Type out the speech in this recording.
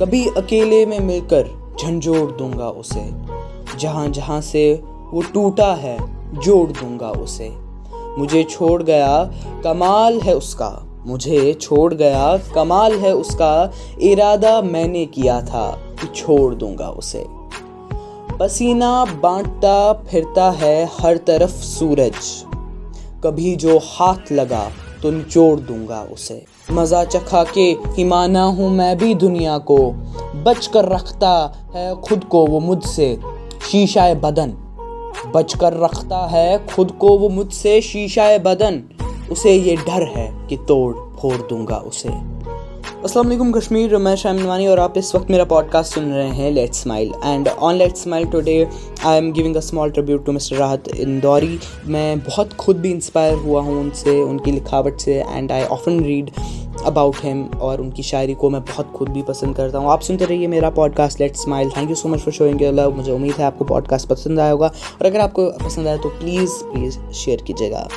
कभी अकेले में मिलकर झंझोड़ दूँगा उसे। जहाँ जहाँ से वो टूटा है, जोड़ दूँगा उसे। मुझे छोड़ गया, कमाल है उसका। मुझे छोड़ गया, कमाल है उसका। इरादा मैंने किया था कि छोड़ दूँगा उसे। पसीना बांटता फिरता है हर तरफ़ सूरज। कभी जो हाथ लगा तो निचोड़ दूँगा उसे। मज़ा चखा के हिमाना हूँ मैं भी दुनिया को। बच कर रखता है खुद को वो मुझसे, शीशाए बदन। बच कर रखता है खुद को वो मुझसे, शीशाए बदन। उसे ये डर है कि तोड़ फोड़ दूँगा उसे। असलम कश्मीर मैं शाम नवानी और आप इस वक्त मेरा पॉडकास्ट सुन रहे हैं let smile and on let smile today I am giving a small tribute to mister Rahat Indori मैं बहुत खुद भी इंस्पायर हुआ हूँ उनसे, उनकी लिखावट से and I often read about him और उनकी शायरी को मैं बहुत खुद भी पसंद करता हूँ। आप सुनते रहिए मेरा podcast let smile thank you so much for showing your love मुझे उम्मीद है आपको पॉडकास्ट पसंद आया होगा। और अगर आपको पसंद आया तो प्लीज़ प्लीज़ शेयर कीजिएगा।